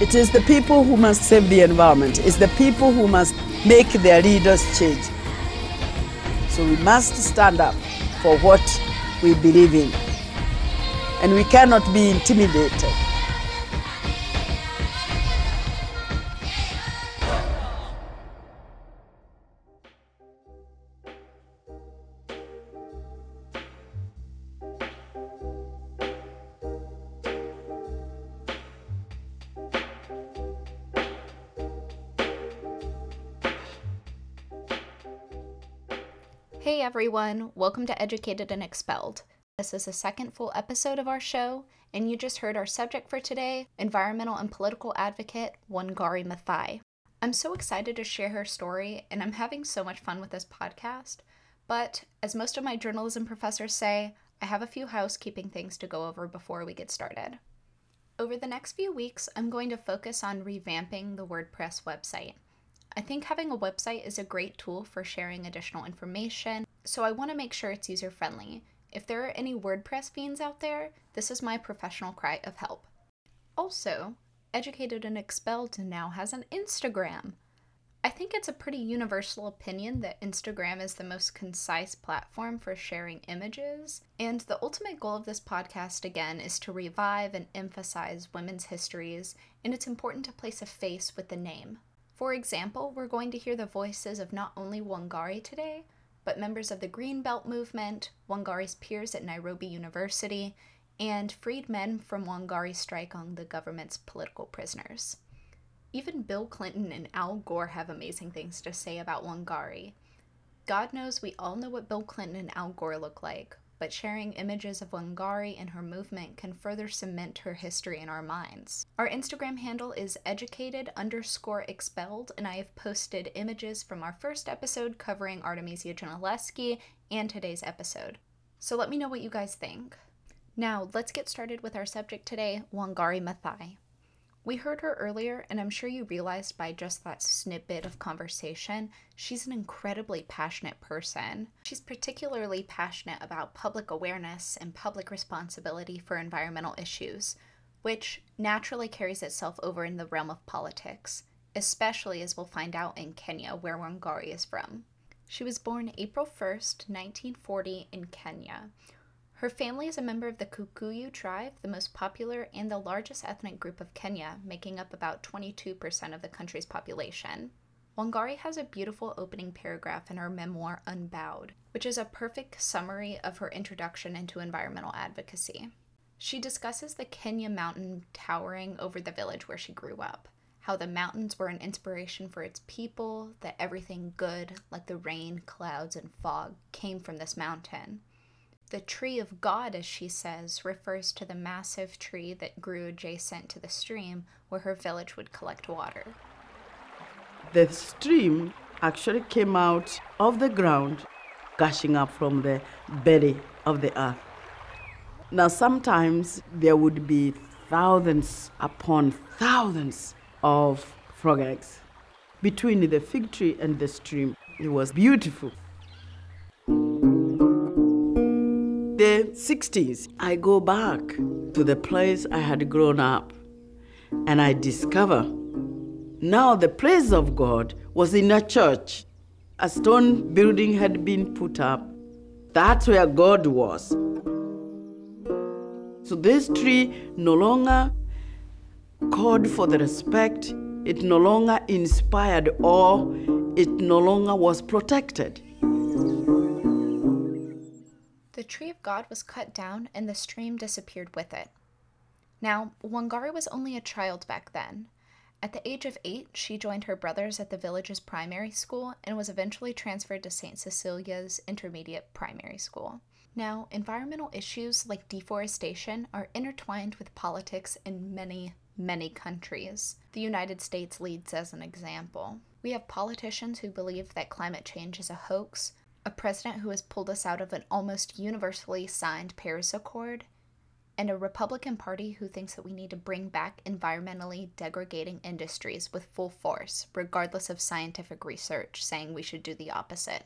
It is the people who must save the environment. It's the people who must make their leaders change. So we must stand up for what we believe in. And we cannot be intimidated. Hey everyone, welcome to Educated and Expelled. This is the second full episode of our show, and you just heard our subject for today environmental and political advocate Wangari Maathai. I'm so excited to share her story, and I'm having so much fun with this podcast. But as most of my journalism professors say, I have a few housekeeping things to go over before we get started. Over the next few weeks, I'm going to focus on revamping the WordPress website. I think having a website is a great tool for sharing additional information, so I want to make sure it's user friendly. If there are any WordPress fiends out there, this is my professional cry of help. Also, Educated and Expelled now has an Instagram. I think it's a pretty universal opinion that Instagram is the most concise platform for sharing images, and the ultimate goal of this podcast again is to revive and emphasize women's histories, and it's important to place a face with the name. For example, we're going to hear the voices of not only Wangari today, but members of the Green Belt movement, Wangari's peers at Nairobi University, and freed men from Wangari's strike on the government's political prisoners. Even Bill Clinton and Al Gore have amazing things to say about Wangari. God knows we all know what Bill Clinton and Al Gore look like, but sharing images of Wangari and her movement can further cement her history in our minds. Our Instagram handle is educated underscore expelled, and I have posted images from our first episode covering Artemisia Gentileschi and today's episode. So let me know what you guys think. Now, let's get started with our subject today Wangari Maathai. We heard her earlier, and I'm sure you realized by just that snippet of conversation, she's an incredibly passionate person. She's particularly passionate about public awareness and public responsibility for environmental issues, which naturally carries itself over in the realm of politics, especially as we'll find out in Kenya, where Wangari is from. She was born April 1st, 1940, in Kenya. Her family is a member of the Kikuyu tribe, the most popular and the largest ethnic group of Kenya, making up about 22% of the country's population. Wangari has a beautiful opening paragraph in her memoir Unbowed, which is a perfect summary of her introduction into environmental advocacy. She discusses the Kenya mountain towering over the village where she grew up, how the mountains were an inspiration for its people, that everything good, like the rain, clouds, and fog, came from this mountain. The tree of God, as she says, refers to the massive tree that grew adjacent to the stream where her village would collect water. The stream actually came out of the ground, gushing up from the belly of the earth. Now, sometimes there would be thousands upon thousands of frog eggs between the fig tree and the stream. It was beautiful. The 60s, I go back to the place I had grown up and I discover now the place of God was in a church. A stone building had been put up. That's where God was. So this tree no longer called for the respect, it no longer inspired awe, it no longer was protected. The tree of God was cut down and the stream disappeared with it. Now, Wangari was only a child back then. At the age of eight, she joined her brothers at the village's primary school and was eventually transferred to St. Cecilia's intermediate primary school. Now, environmental issues like deforestation are intertwined with politics in many, many countries. The United States leads as an example. We have politicians who believe that climate change is a hoax, a president who has pulled us out of an almost universally signed Paris Accord, and a Republican Party who thinks that we need to bring back environmentally degrading industries with full force, regardless of scientific research saying we should do the opposite.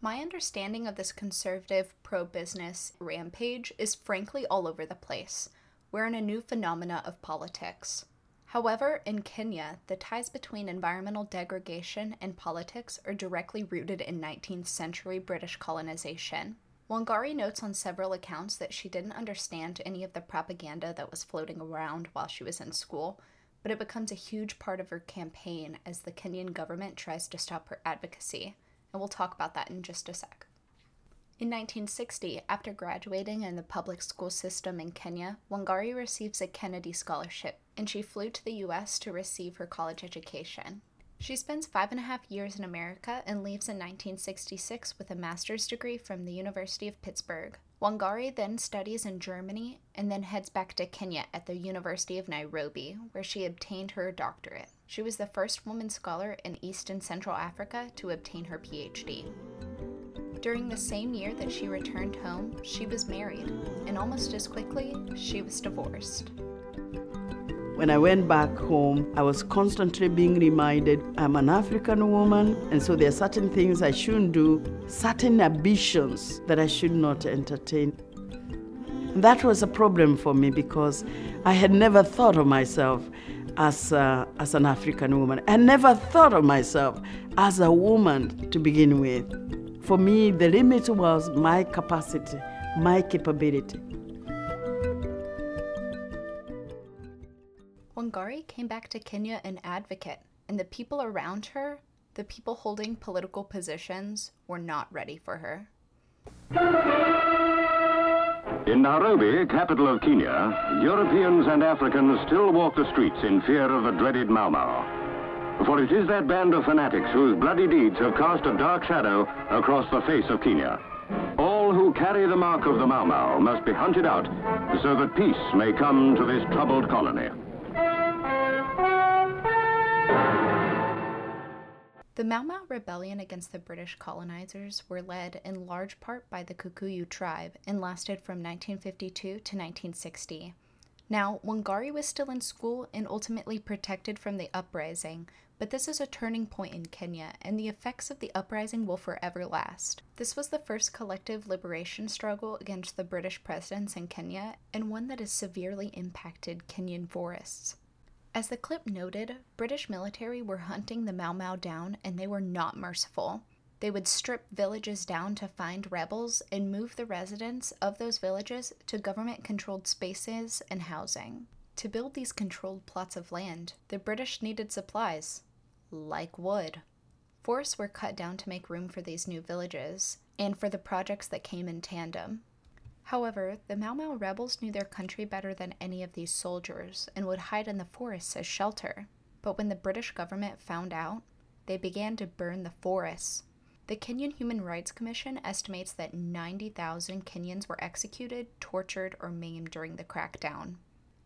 My understanding of this conservative pro business rampage is frankly all over the place. We're in a new phenomena of politics. However, in Kenya, the ties between environmental degradation and politics are directly rooted in 19th century British colonization. Wangari notes on several accounts that she didn't understand any of the propaganda that was floating around while she was in school, but it becomes a huge part of her campaign as the Kenyan government tries to stop her advocacy, and we'll talk about that in just a sec. In 1960, after graduating in the public school system in Kenya, Wangari receives a Kennedy Scholarship, and she flew to the US to receive her college education. She spends five and a half years in America and leaves in 1966 with a master's degree from the University of Pittsburgh. Wangari then studies in Germany and then heads back to Kenya at the University of Nairobi, where she obtained her doctorate. She was the first woman scholar in East and Central Africa to obtain her PhD. During the same year that she returned home, she was married, and almost as quickly, she was divorced. When I went back home, I was constantly being reminded I'm an African woman, and so there are certain things I shouldn't do, certain ambitions that I should not entertain. And that was a problem for me because I had never thought of myself as, uh, as an African woman. I never thought of myself as a woman to begin with. For me, the limit was my capacity, my capability. Wangari came back to Kenya an advocate, and the people around her, the people holding political positions, were not ready for her. In Nairobi, capital of Kenya, Europeans and Africans still walk the streets in fear of the dreaded Mau Mau. For it is that band of fanatics whose bloody deeds have cast a dark shadow across the face of Kenya. All who carry the mark of the Mau Mau must be hunted out so that peace may come to this troubled colony. The Mau Mau rebellion against the British colonizers were led in large part by the Kikuyu tribe and lasted from 1952 to 1960. Now, Wangari was still in school and ultimately protected from the uprising, but this is a turning point in Kenya, and the effects of the uprising will forever last. This was the first collective liberation struggle against the British presence in Kenya, and one that has severely impacted Kenyan forests. As the clip noted, British military were hunting the Mau Mau down, and they were not merciful. They would strip villages down to find rebels and move the residents of those villages to government controlled spaces and housing. To build these controlled plots of land, the British needed supplies, like wood. Forests were cut down to make room for these new villages and for the projects that came in tandem. However, the Mau Mau rebels knew their country better than any of these soldiers and would hide in the forests as shelter. But when the British government found out, they began to burn the forests. The Kenyan Human Rights Commission estimates that 90,000 Kenyans were executed, tortured, or maimed during the crackdown,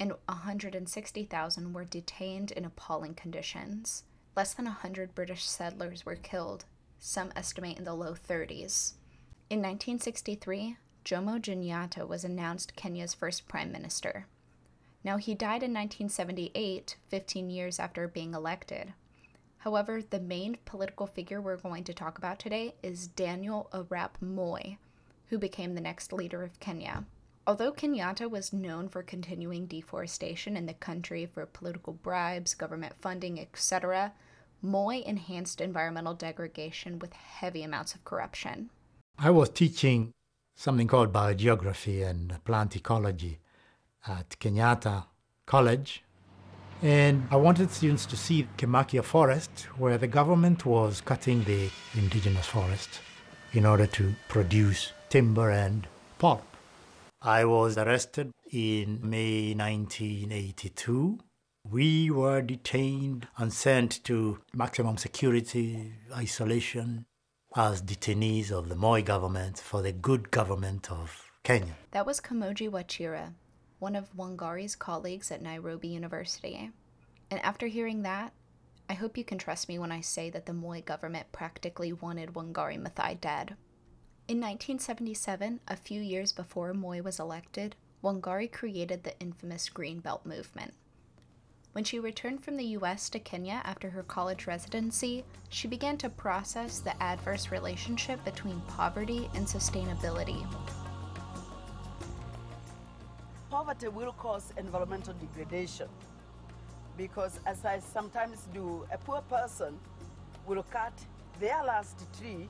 and 160,000 were detained in appalling conditions. Less than 100 British settlers were killed, some estimate in the low 30s. In 1963, Jomo Kenyatta was announced Kenya's first prime minister. Now, he died in 1978, 15 years after being elected. However, the main political figure we're going to talk about today is Daniel Arap Moi, who became the next leader of Kenya. Although Kenyatta was known for continuing deforestation in the country for political bribes, government funding, etc., Moi enhanced environmental degradation with heavy amounts of corruption. I was teaching something called biogeography and plant ecology at Kenyatta College. And I wanted students to see Kimakia Forest, where the government was cutting the indigenous forest in order to produce timber and pulp. I was arrested in May 1982 we were detained and sent to maximum security isolation as detainees of the Moi government for the good government of Kenya. That was Kamoji Wachira, one of Wangari's colleagues at Nairobi University. And after hearing that, I hope you can trust me when I say that the Moi government practically wanted Wangari Maathai dead. In 1977, a few years before Moi was elected, Wangari created the infamous Green Belt movement. When she returned from the US to Kenya after her college residency, she began to process the adverse relationship between poverty and sustainability. Poverty will cause environmental degradation. because as I sometimes do, a poor person will cut their last tree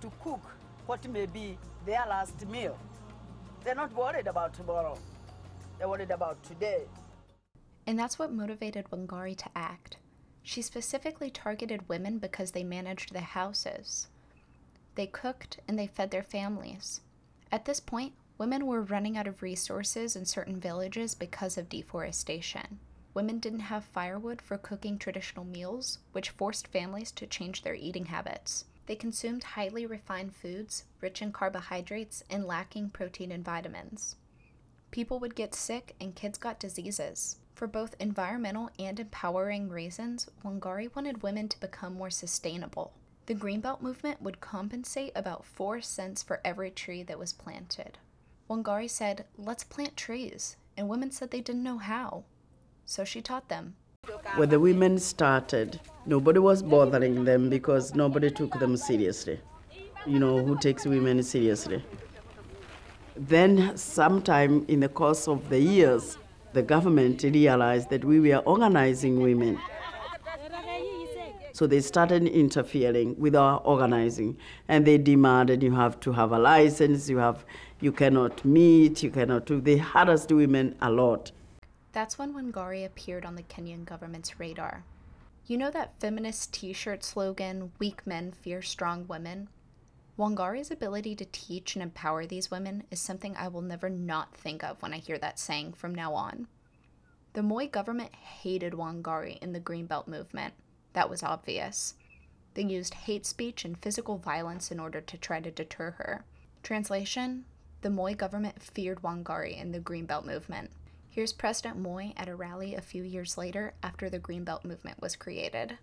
to cook what may be their last meal. They're not worried about tomorrow. They're worried about today. And that's what motivated Wangari to act. She specifically targeted women because they managed the houses. They cooked and they fed their families. At this point, women were running out of resources in certain villages because of deforestation. Women didn't have firewood for cooking traditional meals, which forced families to change their eating habits. They consumed highly refined foods, rich in carbohydrates and lacking protein and vitamins. People would get sick and kids got diseases. For both environmental and empowering reasons, Wangari wanted women to become more sustainable. The Greenbelt movement would compensate about 4 cents for every tree that was planted. Wangari said, Let's plant trees, and women said they didn't know how. So she taught them. When the women started, nobody was bothering them because nobody took them seriously. You know, who takes women seriously? Then, sometime in the course of the years, the government realized that we were organizing women. So they started interfering with our organizing, and they demanded you have to have a license, you have, you cannot meet, you cannot do. They harassed women a lot. That's when Wangari appeared on the Kenyan government's radar. You know that feminist t shirt slogan, Weak men fear strong women? Wangari's ability to teach and empower these women is something I will never not think of when I hear that saying from now on. The Moi government hated Wangari in the Greenbelt movement. That was obvious. They used hate speech and physical violence in order to try to deter her. Translation The Moi government feared Wangari in the Greenbelt movement. Here's President Moi at a rally a few years later after the Greenbelt movement was created.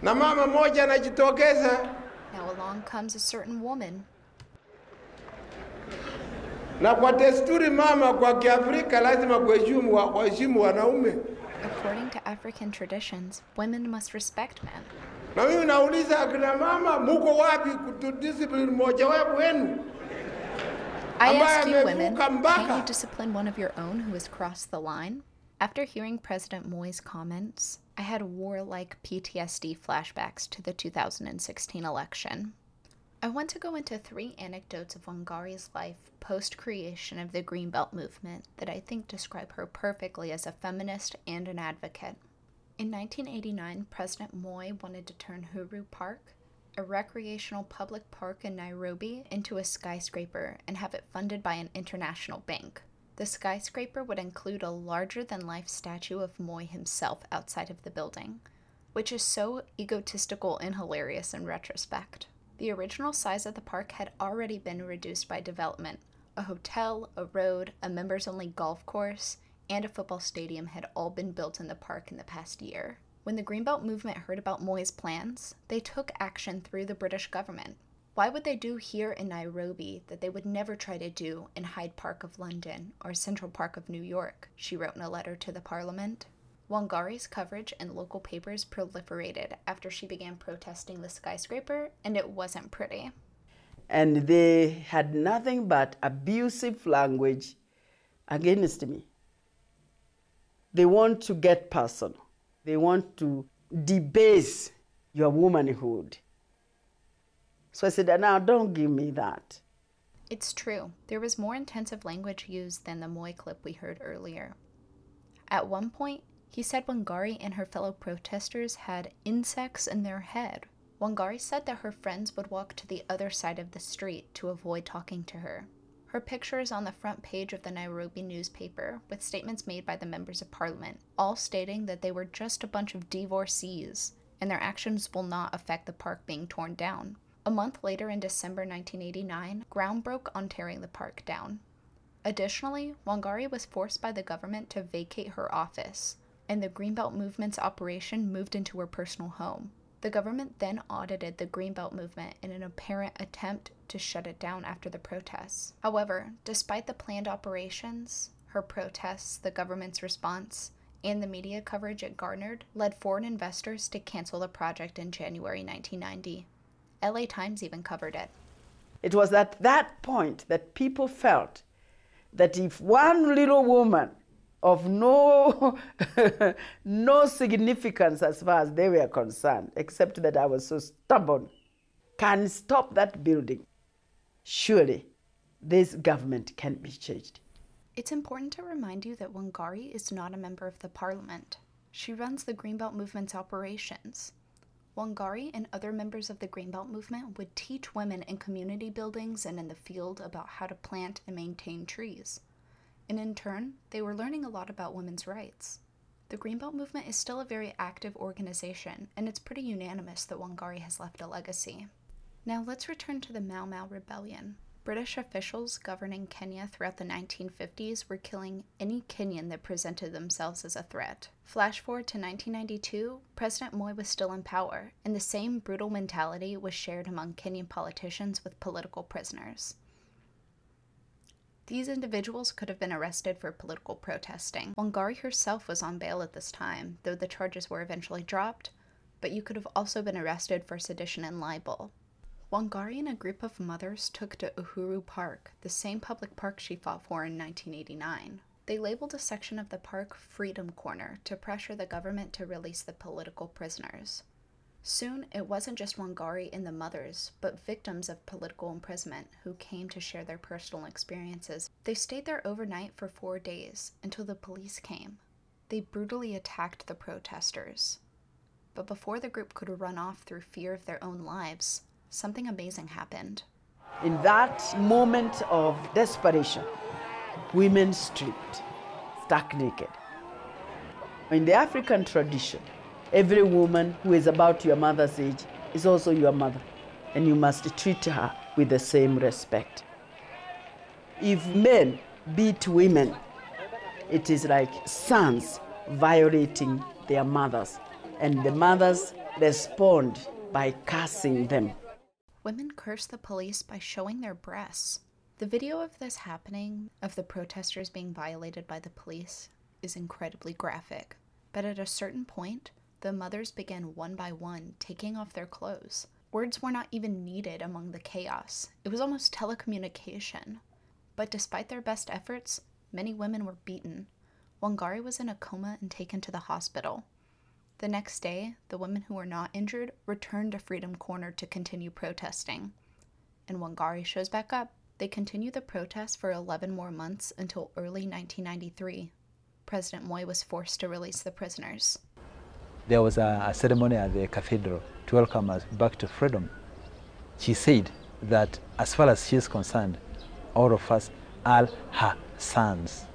Na mama moja anajitokeza Now along comes a certain woman. na kwa desturi mama kwa Kiafrika lazima kuheshimu wa- waheshimu wanaume. According to African traditions, women must respect men. Na mimi nauliza akina mama, muko wapi kutudiscipline mmoja wapo wenu? I ask you, women, can't you discipline one of your own who has crossed the line? After hearing President Moi's comments, I had warlike PTSD flashbacks to the 2016 election. I want to go into three anecdotes of Wangari's life post creation of the Greenbelt movement that I think describe her perfectly as a feminist and an advocate. In 1989, President Moy wanted to turn Uhuru Park, a recreational public park in Nairobi, into a skyscraper and have it funded by an international bank. The skyscraper would include a larger than life statue of Moi himself outside of the building, which is so egotistical and hilarious in retrospect. The original size of the park had already been reduced by development. A hotel, a road, a members only golf course, and a football stadium had all been built in the park in the past year. When the Greenbelt movement heard about Moi's plans, they took action through the British government. Why would they do here in Nairobi that they would never try to do in Hyde Park of London or Central Park of New York? She wrote in a letter to the Parliament. Wangari's coverage in local papers proliferated after she began protesting the skyscraper, and it wasn't pretty. And they had nothing but abusive language against me. They want to get personal. They want to debase your womanhood. So I said, now don't give me that. It's true, there was more intensive language used than the Moi clip we heard earlier. At one point, he said Wangari and her fellow protesters had insects in their head. Wangari said that her friends would walk to the other side of the street to avoid talking to her. Her picture is on the front page of the Nairobi newspaper, with statements made by the members of parliament, all stating that they were just a bunch of divorcees and their actions will not affect the park being torn down. A month later, in December 1989, ground broke on tearing the park down. Additionally, Wangari was forced by the government to vacate her office, and the Greenbelt movement's operation moved into her personal home. The government then audited the Greenbelt movement in an apparent attempt to shut it down after the protests. However, despite the planned operations, her protests, the government's response, and the media coverage it garnered led foreign investors to cancel the project in January 1990. LA Times even covered it. It was at that point that people felt that if one little woman of no, no significance as far as they were concerned, except that I was so stubborn, can stop that building. Surely this government can be changed. It's important to remind you that Wangari is not a member of the parliament. She runs the Greenbelt Movement's operations. Wangari and other members of the Greenbelt Movement would teach women in community buildings and in the field about how to plant and maintain trees. And in turn, they were learning a lot about women's rights. The Greenbelt Movement is still a very active organization, and it's pretty unanimous that Wangari has left a legacy. Now let's return to the Mau Mau Rebellion. British officials governing Kenya throughout the 1950s were killing any Kenyan that presented themselves as a threat. Flash forward to 1992, President Moi was still in power, and the same brutal mentality was shared among Kenyan politicians with political prisoners. These individuals could have been arrested for political protesting. Wangari herself was on bail at this time, though the charges were eventually dropped, but you could have also been arrested for sedition and libel. Wangari and a group of mothers took to Uhuru Park, the same public park she fought for in 1989. They labeled a section of the park Freedom Corner to pressure the government to release the political prisoners. Soon, it wasn't just Wangari and the mothers, but victims of political imprisonment who came to share their personal experiences. They stayed there overnight for four days until the police came. They brutally attacked the protesters. But before the group could run off through fear of their own lives, something amazing happened. In that moment of desperation, women stripped, stark naked. In the African tradition, every woman who is about your mother's age is also your mother, and you must treat her with the same respect. If men beat women, it is like sons violating their mothers, and the mothers respond by cursing them. Women curse the police by showing their breasts. The video of this happening, of the protesters being violated by the police, is incredibly graphic. But at a certain point, the mothers began one by one taking off their clothes. Words were not even needed among the chaos, it was almost telecommunication. But despite their best efforts, many women were beaten. Wangari was in a coma and taken to the hospital. The next day, the women who were not injured returned to Freedom Corner to continue protesting. And Wangari shows back up. They continue the protest for 11 more months until early 1993. President Moi was forced to release the prisoners. There was a, a ceremony at the cathedral to welcome us back to freedom. She said that as far as she is concerned, all of us are her sons.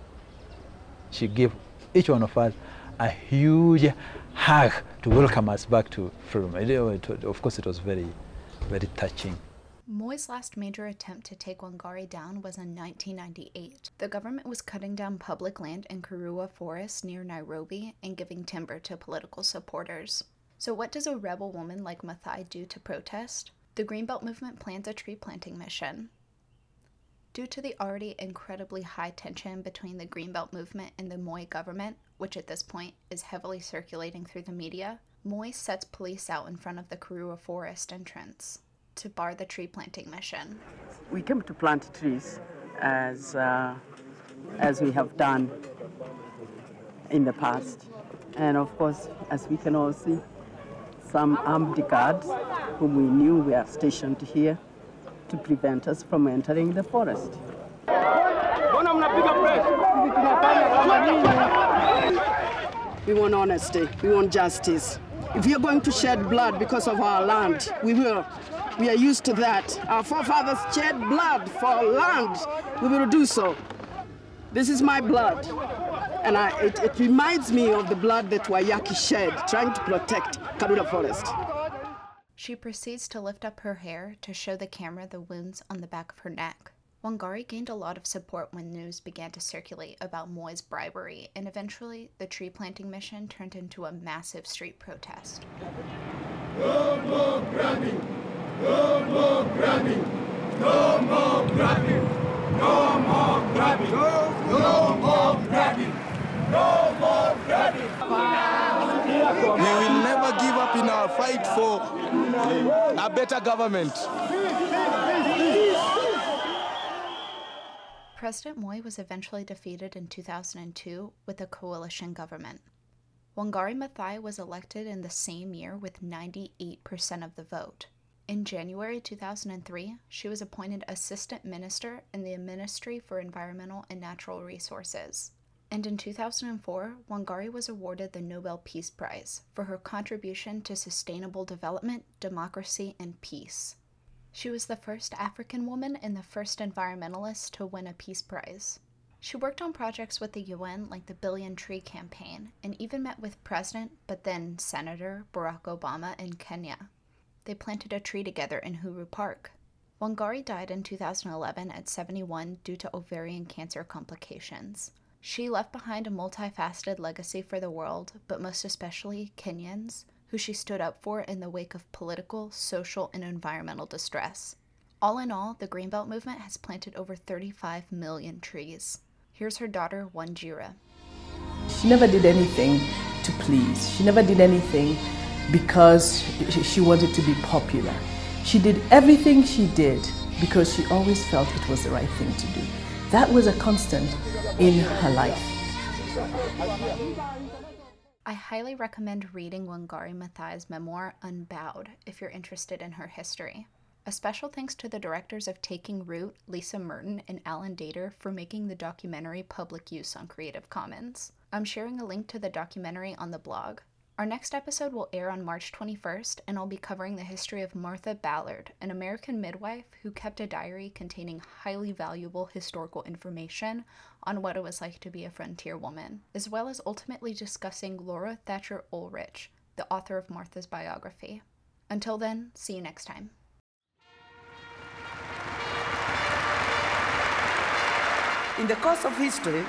She gave each one of us a huge hug to welcome us back to freedom. Of course, it was very, very touching. Moi's last major attempt to take Wangari down was in 1998. The government was cutting down public land in Karura Forest near Nairobi and giving timber to political supporters. So, what does a rebel woman like Maathai do to protest? The Greenbelt movement plans a tree planting mission. Due to the already incredibly high tension between the Greenbelt movement and the Moi government, which at this point is heavily circulating through the media, Moi sets police out in front of the Karura Forest entrance to bar the tree planting mission. We came to plant trees as, uh, as we have done in the past. And of course, as we can all see, some armed guards whom we knew were stationed here to prevent us from entering the forest. We want honesty, we want justice. If we are going to shed blood because of our land, we will. We are used to that. Our forefathers shed blood for land. We will do so. This is my blood. And I, it, it reminds me of the blood that Waiyaki shed trying to protect Karura Forest. She proceeds to lift up her hair to show the camera the wounds on the back of her neck. Wangari gained a lot of support when news began to circulate about Moi's bribery, and eventually the tree planting mission turned into a massive street protest. No more grabbing! No more grabbing! No more grabbing! No more grabbing! No more grabbing! No more grabbing! We will never give up in our fight for a better government. President Moi was eventually defeated in 2002 with a coalition government. Wangari Maathai was elected in the same year with 98% of the vote. In January 2003, she was appointed Assistant Minister in the Ministry for Environmental and Natural Resources. And in 2004, Wangari was awarded the Nobel Peace Prize for her contribution to sustainable development, democracy, and peace. She was the first African woman and the first environmentalist to win a Peace Prize. She worked on projects with the UN like the Billion Tree Campaign and even met with President, but then Senator Barack Obama in Kenya. They planted a tree together in Uhuru Park. Wangari died in 2011 at 71 due to ovarian cancer complications. She left behind a multifaceted legacy for the world, but most especially Kenyans, who she stood up for in the wake of political, social, and environmental distress. All in all, the Greenbelt movement has planted over 35 million trees. Here's her daughter, Wanjira. She never did anything to please. She never did anything because she wanted to be popular. She did everything she did because she always felt it was the right thing to do. That was a constant in her life. I highly recommend reading Wangari Maathai's memoir, Unbowed, if you're interested in her history. A special thanks to the directors of Taking Root, Lisa Merton and Alan Dater, for making the documentary public use on Creative Commons. I'm sharing a link to the documentary on the blog. Our next episode will air on March 21st, and I'll be covering the history of Martha Ballard, an American midwife who kept a diary containing highly valuable historical information on what it was like to be a frontier woman, as well as ultimately discussing Laura Thatcher Ulrich, the author of Martha's biography. Until then, see you next time. In the course of history,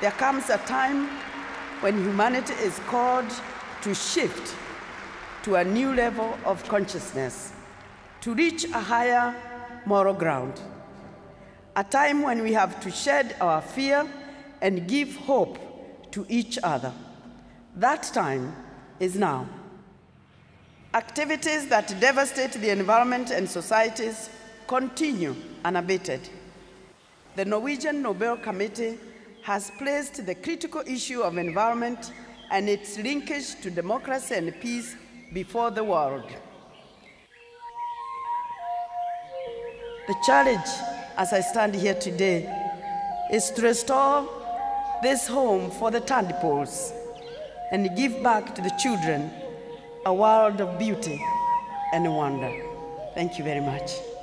there comes a time when humanity is called to shift to a new level of consciousness, to reach a higher moral ground. A time when we have to shed our fear and give hope to each other. That time is now. Activities that devastate the environment and societies continue unabated. The Norwegian Nobel Committee has placed the critical issue of environment and its linkage to democracy and peace before the world. The challenge, as I stand here today, is to restore this home for the tadpoles and give back to the children a world of beauty and wonder. Thank you very much.